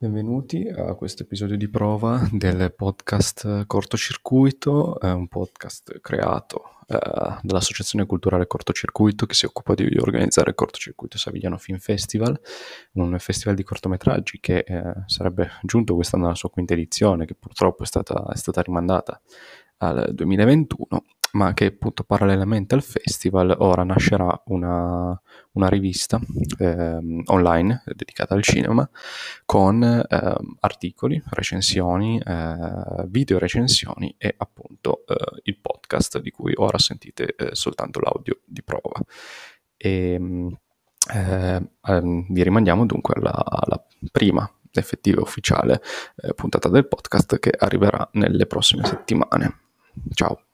Benvenuti a questo episodio di prova del podcast Cortocircuito, è un podcast creato eh, dall'Associazione Culturale Cortocircuito che si occupa di organizzare il Cortocircuito Savigliano Film Festival, un festival di cortometraggi che eh, sarebbe giunto quest'anno alla sua quinta edizione, che purtroppo è stata, è stata rimandata al 2021 ma che appunto parallelamente al festival ora nascerà una, una rivista eh, online dedicata al cinema con eh, articoli, recensioni, eh, video recensioni e appunto eh, il podcast di cui ora sentite eh, soltanto l'audio di prova. E, ehm, ehm, vi rimandiamo dunque alla, alla prima effettiva ufficiale eh, puntata del podcast che arriverà nelle prossime settimane. Ciao.